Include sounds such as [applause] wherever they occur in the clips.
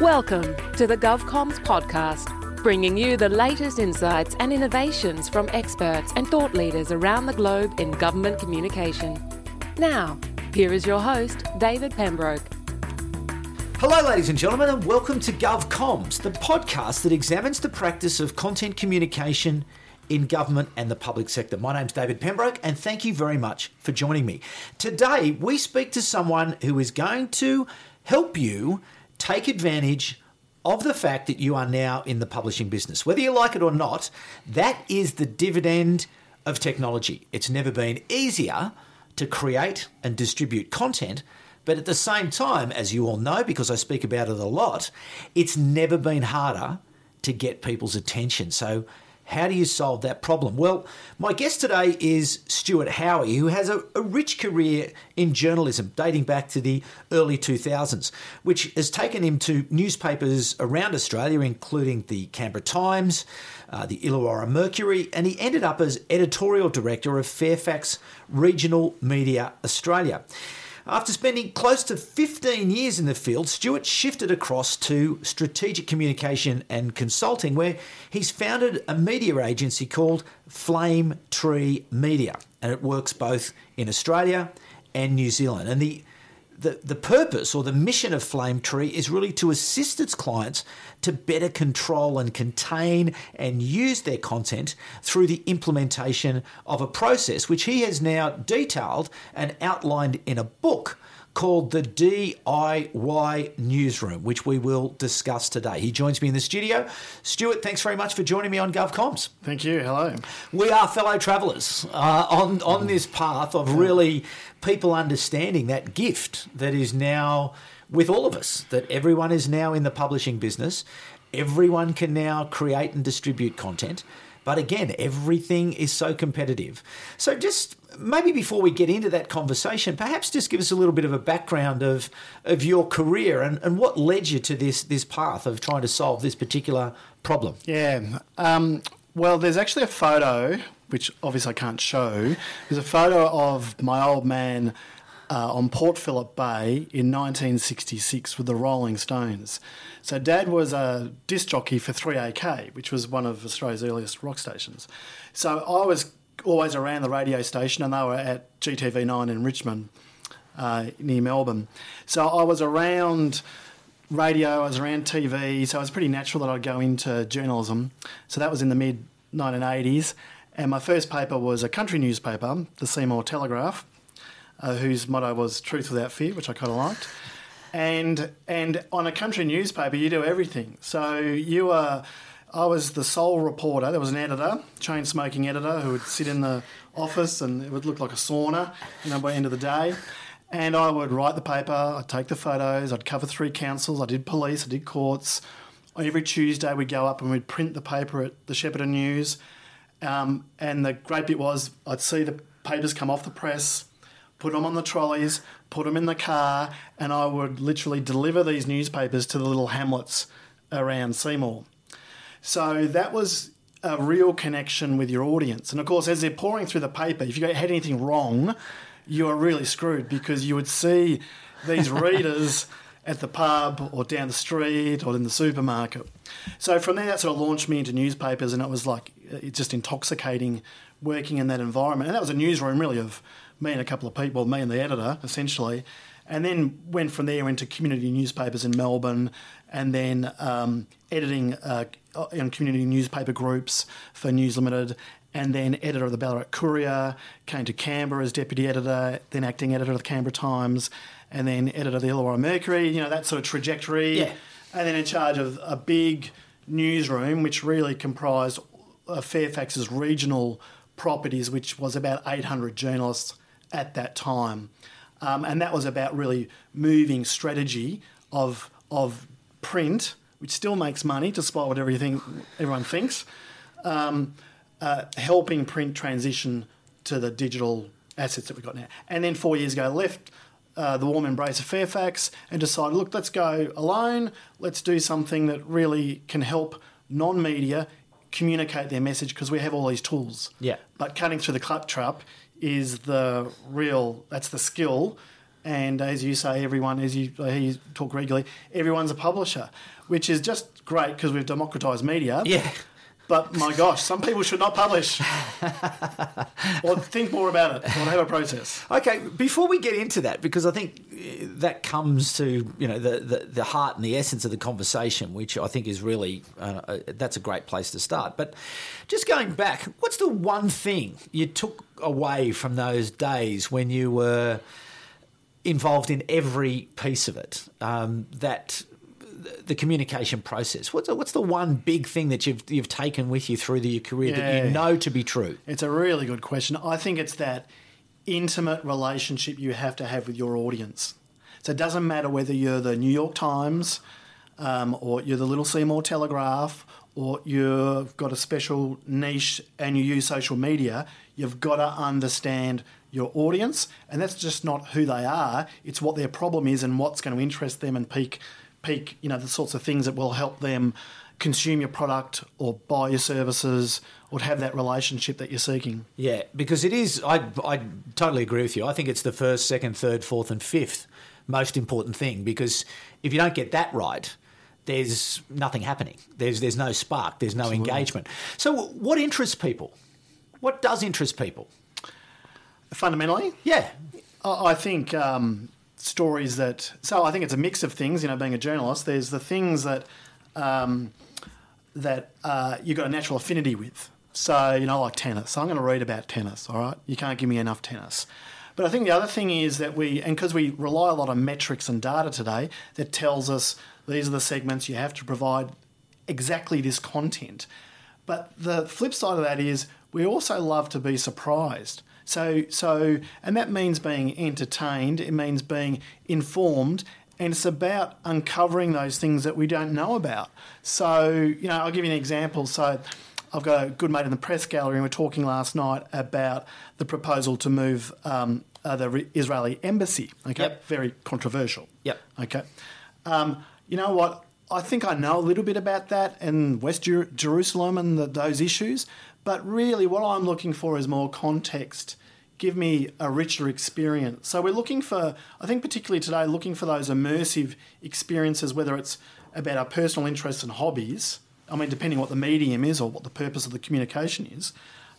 Welcome to the GovComms podcast, bringing you the latest insights and innovations from experts and thought leaders around the globe in government communication. Now, here is your host, David Pembroke. Hello, ladies and gentlemen, and welcome to GovComms, the podcast that examines the practice of content communication in government and the public sector. My name's David Pembroke, and thank you very much for joining me. Today, we speak to someone who is going to help you take advantage of the fact that you are now in the publishing business. Whether you like it or not, that is the dividend of technology. It's never been easier to create and distribute content. But at the same time, as you all know, because I speak about it a lot, it's never been harder to get people's attention. So how do you solve that problem? Well, my guest today is Stuart Howie, who has a, a, rich career in journalism dating back to the early 2000s, which has taken him to newspapers around Australia, including the Canberra Times, uh, the Illawarra Mercury, and he ended up as editorial director of Fairfax Regional Media Australia. After spending close to 15 years in the field, Stuart shifted across to strategic communication and consulting, where he's founded a media agency called Flame Tree Media, and it works both in Australia and New Zealand. And the the, the purpose or the mission of Flame Tree is really to assist its clients to better control and contain and use their content through the implementation of a process which he has now detailed and outlined in a book called the DIY Newsroom, which we will discuss today. He joins me in the studio. Stuart, thanks very much for joining me on GovComms. Thank you. Hello. We are fellow travellers uh, on on this path of really people understanding that gift that is now with all of us. That everyone is now in the publishing business. Everyone can now create and distribute content. But again, everything is so competitive. So just maybe before we get into that conversation, perhaps just give us a little bit of a background of of your career and, and what led you to this this path of trying to solve this particular problem. Yeah. Um, well, there's actually a photo which obviously I can't show. There's a photo of my old man uh, on Port Phillip Bay in 1966 with the Rolling Stones. So Dad was a disc jockey for 3AK, which was one of Australia's earliest rock stations. So I was always around the radio station, and they were at GTV9 in Richmond, uh, near Melbourne. So I was around radio, I was around TV, so it was pretty natural that I'd go into journalism. So that was in the mid 1980s. And my first paper was a country newspaper, the Seymour Telegraph uh, whose motto was "Truth without fear," which I kind of liked. And and on a country newspaper, you do everything. So you are. I was the sole reporter. There was an editor, chain smoking editor, who would sit in the office and it would look like a sauna, you know, by the end of the day. And I would write the paper, I'd take the photos, I'd cover three councils, I did police, I did courts. Every Tuesday we'd go up and we'd print the paper at the Shepparton News. Um, and the great bit was I'd see the papers come off the press, put them on the trolleys, put them in the car, and I would literally deliver these newspapers to the little hamlets around Seymour. So that was a real connection with your audience. And of course, as they're pouring through the paper, if you had anything wrong, you are really screwed because you would see these [laughs] readers at the pub or down the street or in the supermarket. So from there, that sort of launched me into newspapers, and it was like it's just intoxicating working in that environment. And that was a newsroom really of me and a couple of people, me and the editor, essentially, and then went from there into community newspapers in Melbourne, and then um, editing uh, in community newspaper groups for News Limited, and then editor of the Ballarat Courier, came to Canberra as deputy editor, then acting editor of the Canberra Times, and then editor of the Illawarra Mercury, you know, that sort of trajectory. Yeah. And then in charge of a big newsroom, which really comprised uh, Fairfax's regional properties, which was about 800 journalists at that time. Um, and that was about really moving strategy of, of print, which still makes money despite what everything, everyone thinks, um, uh, helping print transition to the digital assets that we've got now. And then four years ago, left uh, the warm embrace of Fairfax and decided, look, let's go alone. Let's do something that really can help non-media communicate their message because we have all these tools. Yeah. But cutting through the claptrap is the real, that's the skill. And as you say, everyone, as you, you talk regularly, everyone's a publisher, which is just great because we've democratised media. Yeah. But my gosh, some people should not publish [laughs] or think more about it or have a process. Okay, before we get into that, because I think uh, that comes to you know the, the, the heart and the essence of the conversation, which I think is really uh, uh, that's a great place to start. But just going back, what's the one thing you took away from those days when you were involved in every piece of it um, that the communication process. What's the, what's the one big thing that you've you've taken with you through the, your career that you know to be true? It's a really good question. I think it's that intimate relationship you have to have with your audience. So it doesn't matter whether you're the New York Times um, or you're the Little Seymour Telegraph or you've got a special niche and you use social media, you've got to understand your audience. And that's just not who they are, it's what their problem is and what's going to interest them and peak, pique you know, the sorts of things that will help them consume your product or buy your services or have that relationship that you're seeking. Yeah, because it is. I I totally agree with you. I think it's the first, second, third, fourth, and fifth most important thing because if you don't get that right, there's nothing happening. There's there's no spark. There's no engagement. So what interests people? What does interest people? Fundamentally, Yeah, I I think um, stories that. So I think it's a mix of things. You know, being a journalist, there's the things that um, that uh, you've got a natural affinity with. So you know, like tennis. So I'm going to read about tennis. All right, you can't give me enough tennis. But I think the other thing is that we, and because we rely a lot on metrics and data today, that tells us these are the segments you have to provide exactly this content. But the flip side of that is we also love to be surprised. So, so, and that means being entertained. It means being informed, and it's about uncovering those things that we don't know about. So, you know, I'll give you an example. So, I've got a good mate in the press gallery, and we are talking last night about the proposal to move um, uh, the Israeli embassy. Okay, Yep. very controversial. Yep. Okay. Um, you know what? I think I know a little bit about that and West Jer- Jerusalem and the, those issues, but really what I'm looking for is more context. Give me a richer experience. So we're looking for, I think particularly today, looking for those immersive experiences, whether it's about our personal interests and hobbies. I mean, depending what the medium is or what the purpose of the communication is,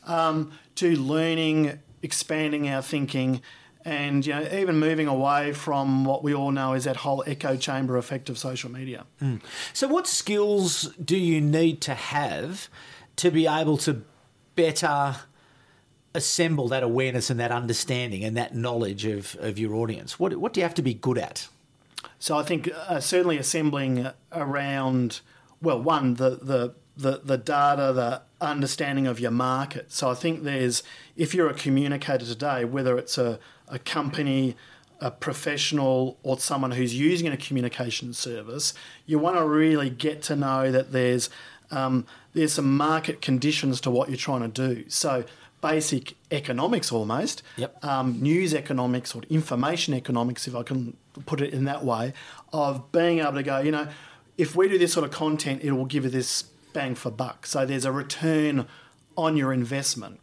um, to learning, expanding our thinking, and you know, even moving away from what we all know is that whole echo chamber effect of social media. So, what skills do you need to have to be able to better assemble that awareness and that understanding and that knowledge of, of your audience? What, what do you have to be good at? So I think uh, certainly assembling around, well, one the the the, the data, the understanding of your market. So I think there's, if you're a communicator today, whether it's a, a company, a professional, or someone who's using a communication service, you want to really get to know that there's um, there's some market conditions to what you're trying to do. So basic economics almost, Yep. um, news economics or information economics, if I can put it in that way, of being able to go, you know, if we do this sort of content, it will give you this bang for buck. So there's a return on your investment,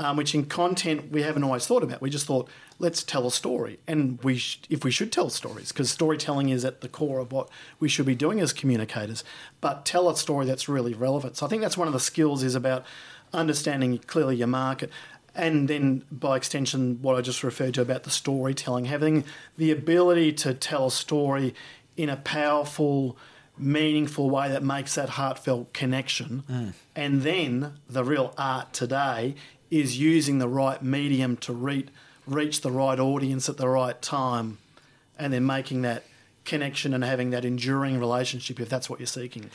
um, which in content we haven't always thought about. We just thought, let's tell a story, and we sh- if we should tell stories, because storytelling is at the core of what we should be doing as communicators. But tell a story that's really relevant. So I think that's one of the skills is about understanding clearly your market. And then, by extension, what I just referred to about the storytelling, having the ability to tell a story in a powerful, meaningful way that makes that heartfelt connection. Mm. And then the real art today is using the right medium to reach, reach the right audience at the right time and then making that connection and having that enduring relationship if that's what you're seeking.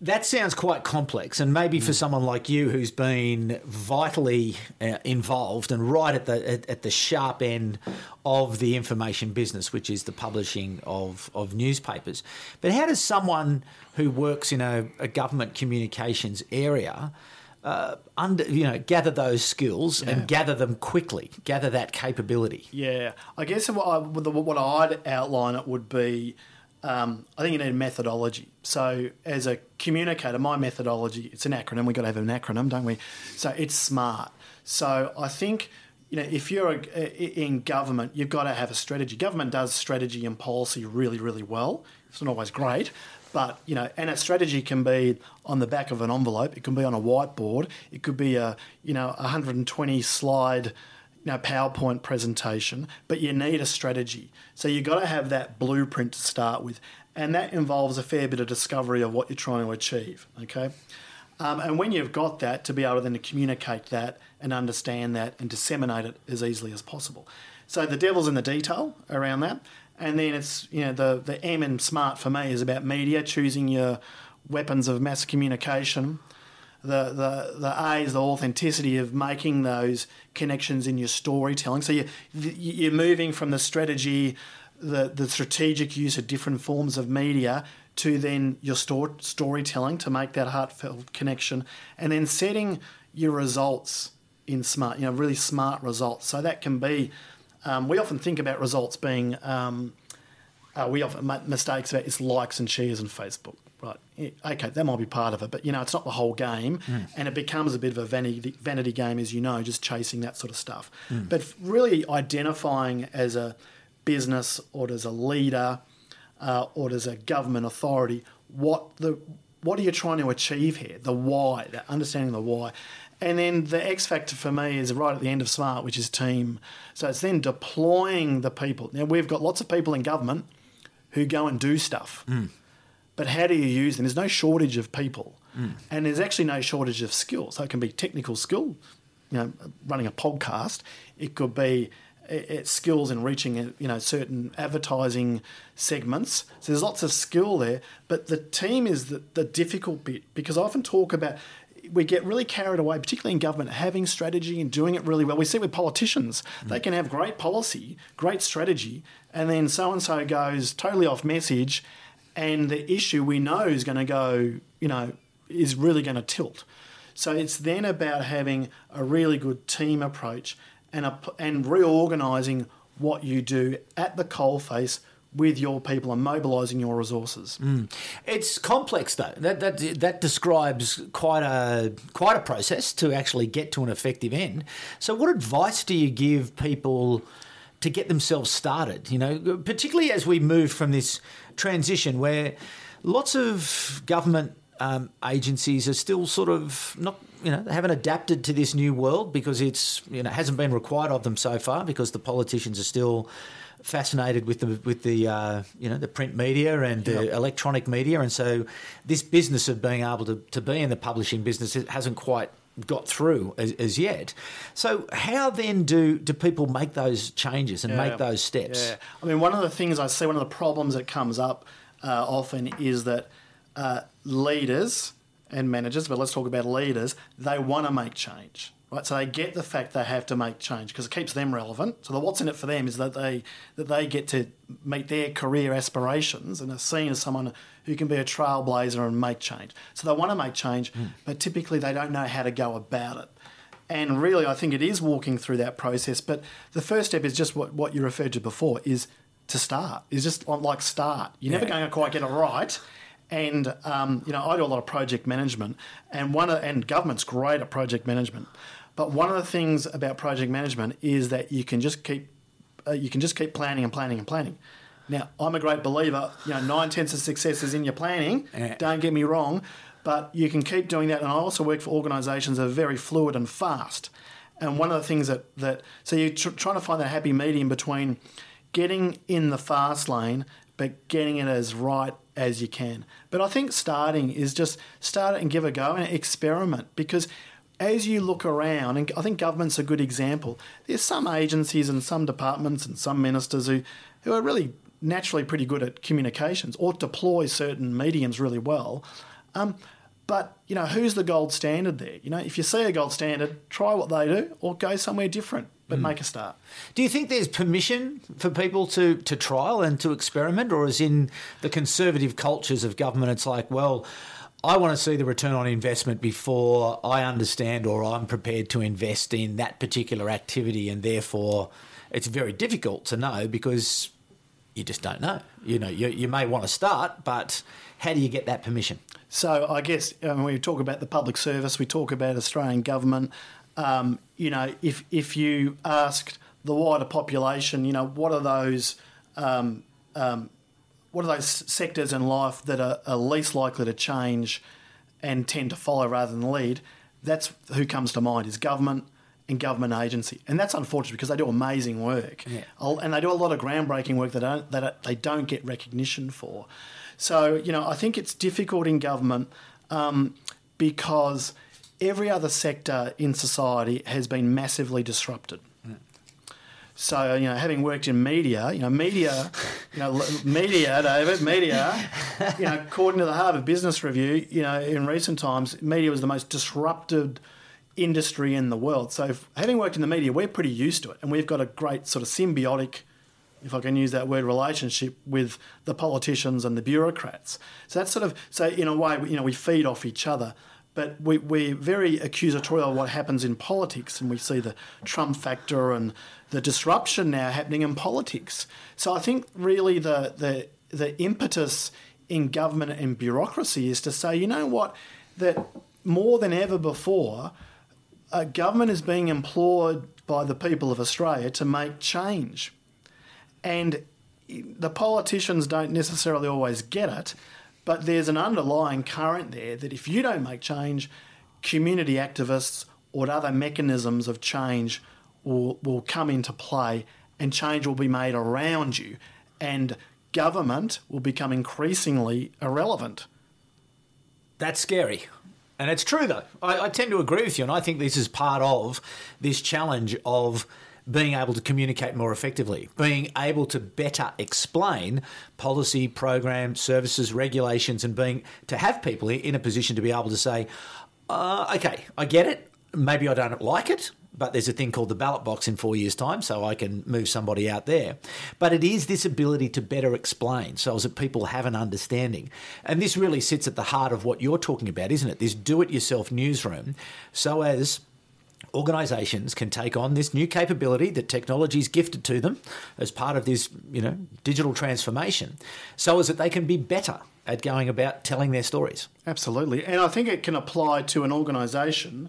That sounds quite complex, and maybe for someone like you who's been vitally uh, involved and right at the at, at the sharp end of the information business, which is the publishing of, of newspapers. But how does someone who works in a, a government communications area uh, under you know gather those skills and gather them quickly, gather that capability? Yeah, I guess what, I, what I'd outline it would be um, I think you need a methodology. So, as a communicator, my methodology, it's an acronym. We've got to have an acronym, don't we? So, it's SMART. So, I think you know, if you're a, in government, you've got to have a strategy. Government does strategy and policy really, really well. It's not always great, but you know, and a strategy can be on the back of an envelope. It can be on a whiteboard. It could be a you know 120 slide you know, PowerPoint presentation, but you need a strategy. So you've got to have that blueprint to start with, and that involves a fair bit of discovery of what you're trying to achieve. Okay, um, and when you've got that, to be able to then communicate that and understand that and disseminate it as easily as possible. So the devil's in the detail around that. And then it's, you know, the, the M in smart for me is about media, choosing your weapons of mass communication. The, the, the A is the authenticity of making those connections in your storytelling. So you, you're moving from the strategy, the, the strategic use of different forms of media to then your store, storytelling to make that heartfelt connection, and then setting your results in smart, you know, really smart results. So that can be, um, we often think about results being, um, uh, we often make mistakes about it's likes and shares on Facebook. Right. Okay, that might be part of it, but you know, it's not the whole game, mm. and it becomes a bit of a vanity vanity game, as you know, just chasing that sort of stuff. Mm. But really identifying as a business or as a leader uh, or as a government authority what the what are you trying to achieve here? The why, the understanding the why. And then the X factor for me is right at the end of SMART, which is team. So it's then deploying the people. Now, we've got lots of people in government who go and do stuff. Mm. But how do you use them? There's no shortage of people. Mm. And there's actually no shortage of skills. So it can be technical skill, you know, running a podcast. It could be its skills in reaching you know certain advertising segments. So there's lots of skill there, but the team is the, the difficult bit because I often talk about we get really carried away, particularly in government, having strategy and doing it really well. We see with politicians, mm. they can have great policy, great strategy, and then so and so goes totally off message, and the issue we know is going to go, you know, is really going to tilt. So it's then about having a really good team approach and, a, and reorganising what you do at the coalface with your people and mobilising your resources. Mm. It's complex though. That, that that describes quite a quite a process to actually get to an effective end. So, what advice do you give people? To get themselves started, you know, particularly as we move from this transition where lots of government um, agencies are still sort of not you know, they haven't adapted to this new world because it's you know hasn't been required of them so far because the politicians are still fascinated with the with the uh, you know the print media and yep. the electronic media, and so this business of being able to, to be in the publishing business hasn't quite got through as, as, yet. So how then do do people make those changes and yeah. make those steps? Yeah. I mean, one of the things I see, one of the problems that comes up uh, often is that uh, leaders and managers, but let's talk about leaders, they want to make change. Right, so they get the fact they have to make change because it keeps them relevant. So the what's in it for them is that they that they get to meet their career aspirations and are seen as someone who can be a trailblazer and make change. So they want to make change, mm. but typically they don't know how to go about it. And really, I think it is walking through that process. But the first step is just what, what you referred to before is to start. Is just like start. You're yeah. never going to quite get it right. And um, you know, I do a lot of project management, and one of, and government's great at project management. But one of the things about project management is that you can just keep uh, you can just keep planning and planning and planning. Now, I'm a great believer. You know, nine tenths of success is in your planning. Don't get me wrong, but you can keep doing that. And I also work for organisations that are very fluid and fast. And one of the things that that so you're tr- trying to find that happy medium between getting in the fast lane, but getting it as right as you can. But I think starting is just start it and give a go and experiment because as you look around, and I think government's a good example, there's some agencies and some departments and some ministers who, who are really naturally pretty good at communications or deploy certain mediums really well. Um, but you know, who's the gold standard there? You know, if you see a gold standard, try what they do or go somewhere different but mm. make a start. Do you think there's permission for people to, to trial and to experiment, or is in the conservative cultures of government, it's like, well, I want to see the return on investment before I understand or I'm prepared to invest in that particular activity, and therefore it's very difficult to know because you just don't know. You know, you, you may want to start, but how do you get that permission? So I guess when we talk about the public service, we talk about Australian government. Um, you know, if if you asked the wider population, you know, what are those um, um, what are those sectors in life that are, are least likely to change and tend to follow rather than lead? That's who comes to mind is government and government agency, and that's unfortunate because they do amazing work, Yeah. and they do a lot of groundbreaking work that don't, that they don't get recognition for. So you know, I think it's difficult in government um, because every other sector in society has been massively disrupted. So you know, having worked in media, you know, media, you know, media, David, media, you know, according to the Harvard Business Review, you know, in recent times, media was the most disrupted industry in the world. So, if, having worked in the media, we're pretty used to it, and we've got a great sort of symbiotic, if I can use that word, relationship with the politicians and the bureaucrats. So that's sort of so in a way, you know, we feed off each other. But we, we're very accusatorial of what happens in politics, and we see the Trump factor and the disruption now happening in politics. So I think really the, the, the impetus in government and bureaucracy is to say, you know what, that more than ever before, government is being implored by the people of Australia to make change. And the politicians don't necessarily always get it, but there's an underlying current there that if you don't make change, community activists or other mechanisms of change will, will come into play and change will be made around you. And government will become increasingly irrelevant. That's scary. And it's true, though. I, I tend to agree with you, and I think this is part of this challenge of being able to communicate more effectively, being able to better explain policy, programs, services, regulations, and being to have people in a position to be able to say, uh, okay, I get it. Maybe I don't like it, but there's a thing called the ballot box in four years' time, so I can move somebody out there. But it is this ability to better explain so as that people have an understanding. And this really sits at the heart of what you're talking about, isn't it? This do it yourself newsroom, so as organisations can take on this new capability that technology is gifted to them as part of this, you know, digital transformation, so as that they can be better at going about telling their stories. Absolutely. And I think it can apply to an organisation.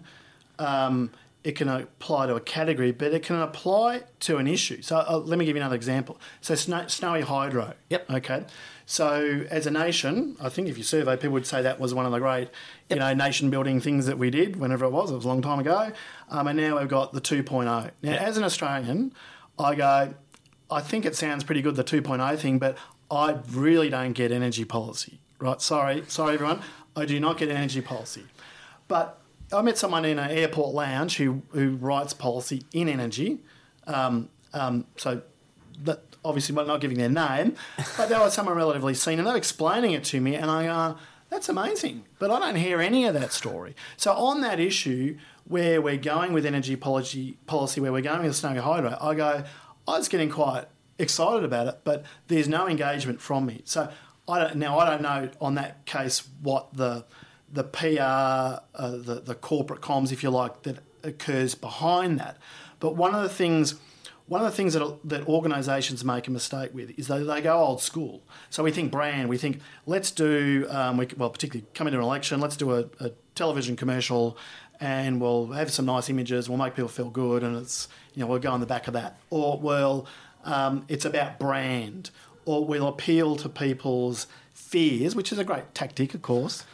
Um, it can apply to a category, but it can apply to an issue. So uh, let me give you another example. So snow, snowy hydro. Yep. Okay. So as a nation, I think if you survey, people would say that was one of the great, you know, nation building things that we did. Whenever it was, it was a long time ago. Um, and now we've got the 2.0. Now, as an Australian, I go, I think it sounds pretty good the 2.0 thing, but I really don't get energy policy. Right? Sorry, sorry everyone. I do not get energy policy. But I met someone in an airport lounge who, who writes policy in energy. Um, um, so that obviously we're not giving their name, but they were someone relatively senior. And they were explaining it to me, and I go, that's amazing. But I don't hear any of that story. So on that issue, where we're going with energy policy, policy where we're going with the snowy hydro, I go, I was getting quite excited about it, but there's no engagement from me. So I don't, now I don't know on that case what the the PR, uh, the the corporate comms, if you like, that occurs behind that. But one of the things one of the things that, that organisations make a mistake with is that they go old school. So we think brand, we think let's do, um, we, well, particularly coming to an election, let's do a, a, television commercial and we'll have some nice images, we'll make people feel good, and it's, you know, we'll go on the back of that. Or, well, um, it's about brand, or we'll appeal to people's fears, which is a great tactic, of course.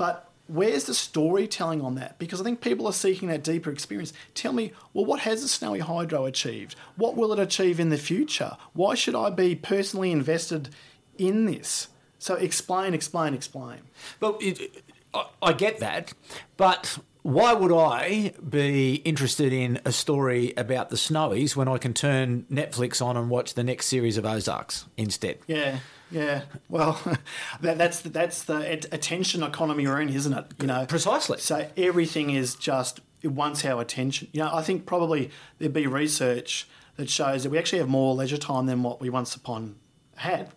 But where's the storytelling on that? Because I think people are seeking that deeper experience. Tell me, well, what has the Snowy Hydro achieved? What will it achieve in the future? Why should I be personally invested in this? So explain, explain, explain. Well, it, I, I get that, but why would I be interested in a story about the Snowies when I can turn Netflix on and watch the next series of Ozarks instead? Yeah, yeah. Well, [laughs] that, that's the, that's the attention economy we're in, isn't it? You know, Precisely. So everything is just it wants our attention. You know, I think probably there'd be research that shows that we actually have more leisure time than what we once upon had.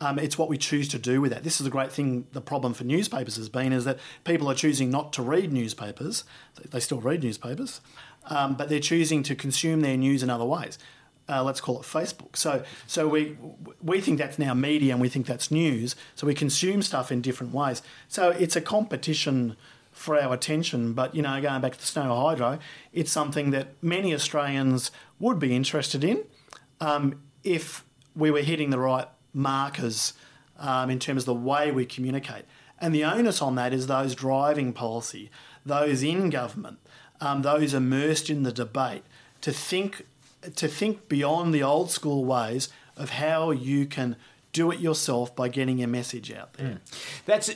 Um, it's what we choose to do with that. This is a great thing. The problem for newspapers has been is that people are choosing not to read newspapers. They still read newspapers, um, but they're choosing to consume their news in other ways. Uh, let's call it Facebook. So, so we we think that's now media, and we think that's news. So we consume stuff in different ways. So it's a competition for our attention. But you know, going back to the snow hydro, it's something that many Australians would be interested in um, if we were hitting the right markers um, in terms of the way we communicate. And the onus on that is those driving policy, those in government, um, those immersed in the debate, to think to think beyond the old school ways of how you can do it yourself by getting a message out there. Mm. That's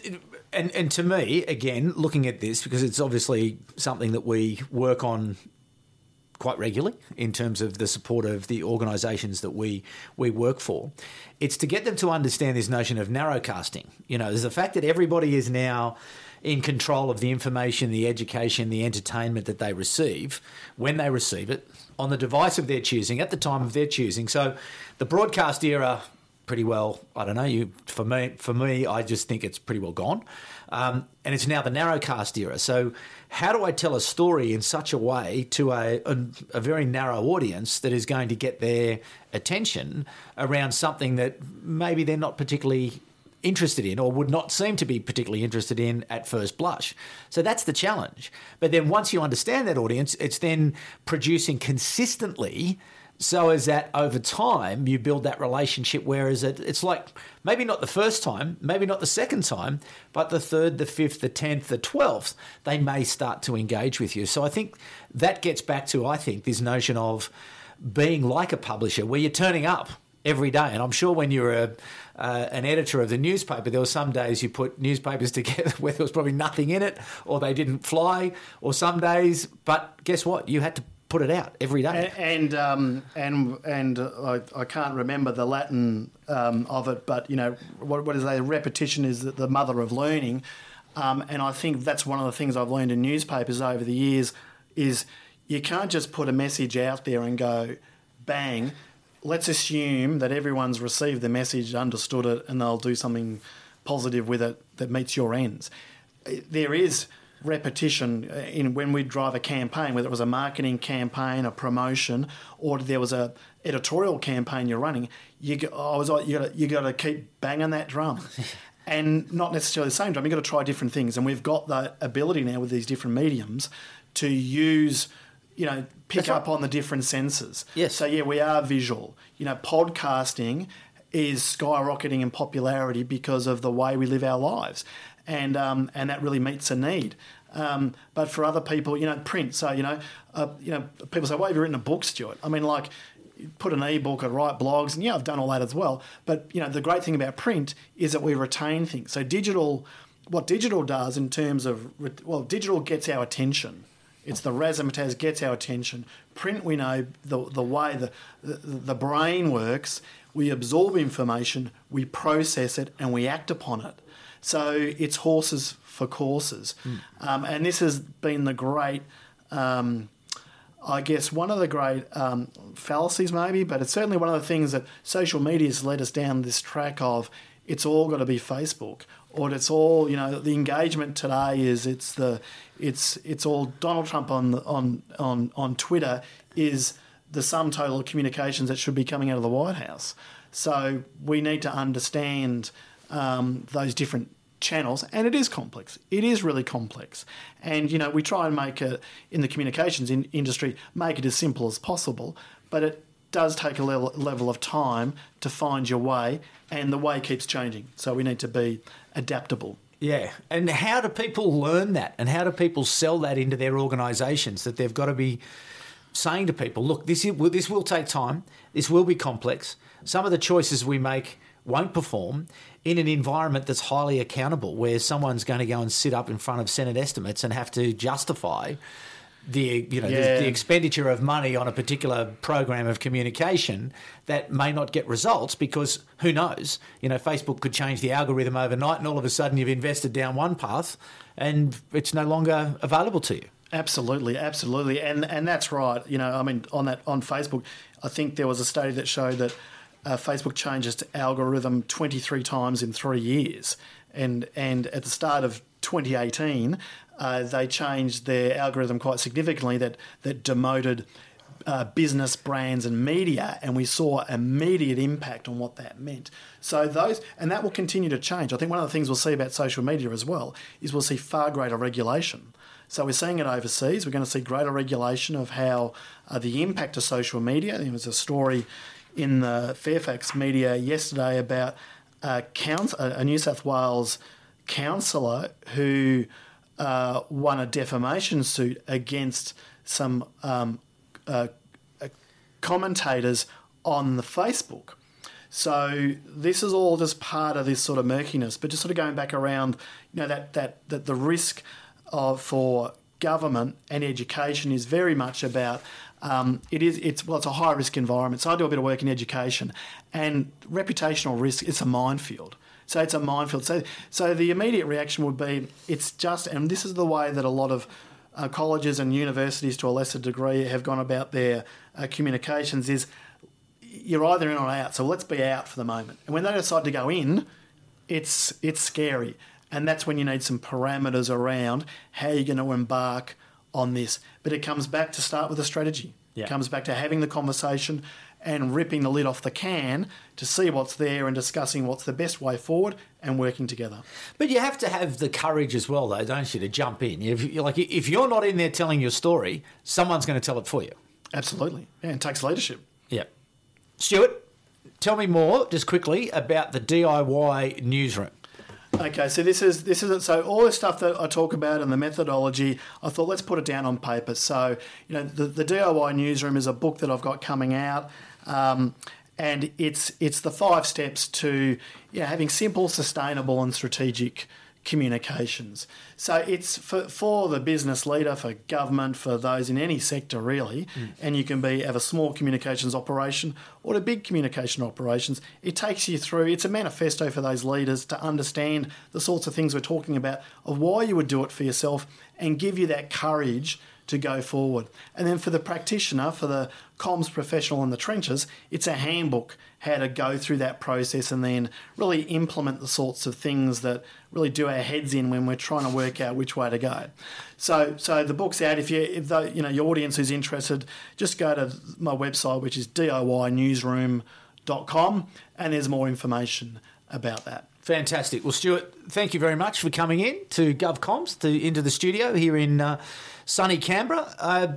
and and to me again looking at this because it's obviously something that we work on quite regularly in terms of the support of the organisations that we we work for. It's to get them to understand this notion of narrowcasting. You know, there's the fact that everybody is now in control of the information, the education, the entertainment that they receive when they receive it on the device of their choosing at the time of their choosing. So the broadcast era pretty well. I don't know. You for me, for me, I just think it's pretty well gone, um, and it's now the narrowcast era. So, how do I tell a story in such a way to a, a, a very narrow audience that is going to get their attention around something that maybe they're not particularly interested in or would not seem to be particularly interested in at first blush. So that's the challenge. But then once you understand that audience, it's then producing consistently so as that over time you build that relationship whereas it, it's like maybe not the first time maybe not the second time but the third the fifth the tenth the twelfth they may start to engage with you so i think that gets back to i think this notion of being like a publisher where you're turning up every day and i'm sure when you're a uh, an editor of the newspaper, there were some days you put newspapers [laughs] together where there was probably nothing in it, or they didn't fly, or some days. But guess what? You had to put it out every day. And and um, and, and uh, I, I, can't remember the Latin um, of it, but you know what, what is a repetition is the mother of learning, um, and I think that's one of the things I've learned in newspapers over the years is you can't just put a message out there and go bang. Let's assume that everyone's received the message, understood it, and they'll do something positive with it that meets your ends. There is repetition uh, in when we drive a campaign, whether it was a marketing campaign, a promotion, or there was a editorial campaign you're running. You, oh, I was like, you got you got to keep banging that drum. [laughs] and not necessarily the same drum. You've got to try different things, and we've got the ability now with these different mediums to use, you know, pick That's up right. on the different senses. Yes. So yeah, we are visual. You know, podcasting is skyrocketing in popularity because of the way we live our lives and um, and that really meets a need. Um, but for other people, you know, print. So you know, uh, you know, people say, "Why have you written a book, Stuart?" I mean, like, put an e-book or write blogs, and yeah, I've done all that as well. But you know, the great thing about print is that we retain things. So digital, what digital does in terms of well, digital gets our attention. It's the razzmatazz gets our attention. Print, we know the the way the, the the brain works. We absorb information, we process it, and we act upon it. So it's horses for courses. Mm. Um, and this has been the great, um, I guess, one of the great um, fallacies, maybe, but it's certainly one of the things that social media has led us down this track of it's all got to be Facebook or it's all you know the engagement today is it's the it's it's all Donald Trump on the on on on Twitter is the sum total of communications that should be coming out of the White House. So we need to understand um, those different channels and it is complex it is really complex and you know we try and make it in the communications in industry make it as simple as possible but it does take a level, level of time to find your way and the way keeps changing. So we need to be adaptable. Yeah. And how do people learn that? And how do people sell that into their organizations that they've got to be saying to people look this is, this will take time. This will be complex. Some of the choices we make won't perform in an environment that's highly accountable, where someone's going to go and sit up in front of Senate estimates and have to justify the you know yeah. the, the, expenditure of money on a particular program of communication that may not get results because who knows you know Facebook could change the algorithm overnight and all of a sudden you've invested down one path and it's no longer available to you. Absolutely, absolutely, and and that's right. You know, I mean, on that on Facebook, I think there was a study that showed that uh, Facebook changed its algorithm 23 times in three years. And, and at the start of 2018, uh, they changed their algorithm quite significantly that, that demoted uh, business brands and media, and we saw immediate impact on what that meant. So those, and that will continue to change. I think one of the things we'll see about social media as well is we'll see far greater regulation. So we're seeing it overseas. We're going to see greater regulation of how uh, the impact of social media. There was a story in the Fairfax media yesterday about a, a New South Wales councillor who uh, won a defamation suit against some um, uh, uh, commentators on the Facebook. So this is all just part of this sort of murkiness, but just sort of going back around, you know, that that that the risk of for government and education is very much about um, it is it's well it's a high risk environment. So I do a bit of work in education, and reputational risk is a minefield. So it's a minefield. So so the immediate reaction would be it's just and this is the way that a lot of uh, colleges and universities to a lesser degree have gone about their uh, communications is you're either in or out. So let's be out for the moment. And when they decide to go in, it's it's scary. And that's when you need some parameters around how you're going to embark on this. But it comes back to start with a strategy. Yeah. It comes back to having the conversation and ripping the lid off the can to see what's there and discussing what's the best way forward and working together. But you have to have the courage as well, though, don't you, to jump in? If you're like if you're not in there telling your story, someone's going to tell it for you. Absolutely, yeah, it takes leadership. Yeah, Stuart, tell me more, just quickly, about the DIY newsroom. Okay, so this is this isn't so all the stuff that I talk about and the methodology. I thought let's put it down on paper. So you know, the, the DIY newsroom is a book that I've got coming out. Um, and it's it's the five steps to yeah, having simple, sustainable, and strategic communications. So it's for, for the business leader, for government, for those in any sector really, mm. and you can be have a small communications operation or a big communication operations. It takes you through. It's a manifesto for those leaders to understand the sorts of things we're talking about, of why you would do it for yourself, and give you that courage to go forward. And then for the practitioner, for the comms professional in the trenches, it's a handbook how to go through that process and then really implement the sorts of things that really do our heads in when we're trying to work out which way to go. So, so the book's out. If you, if the, you know, your audience is interested, just go to my website, which is diynewsroom.com, and there's more information about that. Fantastic. Well, Stuart, thank you very much for coming in to GovComms, to into the studio here in uh, sunny Canberra. Uh,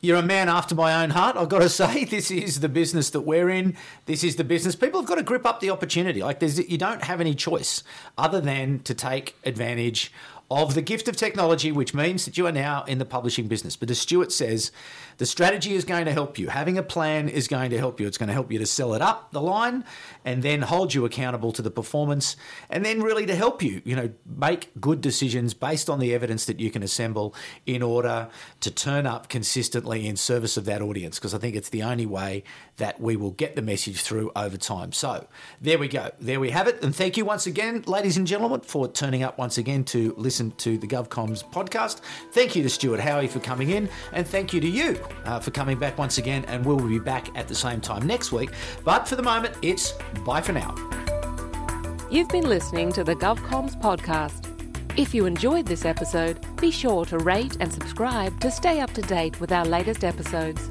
you're a man after my own heart. I've got to [laughs] say, this is the business that we're in. This is the business. People have got to grip up the opportunity. Like, there's, you don't have any choice other than to take advantage of the gift of technology, which means that you are now in the publishing business. But as Stuart says, the strategy is going to help you. Having a plan is going to help you. It's going to help you to sell it up the line and then hold you accountable to the performance and then really to help you, you know, make good decisions based on the evidence that you can assemble in order to turn up consistently in service of that audience because I think it's the only way that we will get the message through over time. So, there we go. There we have it. And thank you once again, ladies and gentlemen, for turning up once again to listen to the GovComms podcast. Thank you to Stuart Howie for coming in and thank you to you uh, for coming back once again, and we'll be back at the same time next week. But for the moment, it's bye for now. You've been listening to the GovComms podcast. If you enjoyed this episode, be sure to rate and subscribe to stay up to date with our latest episodes.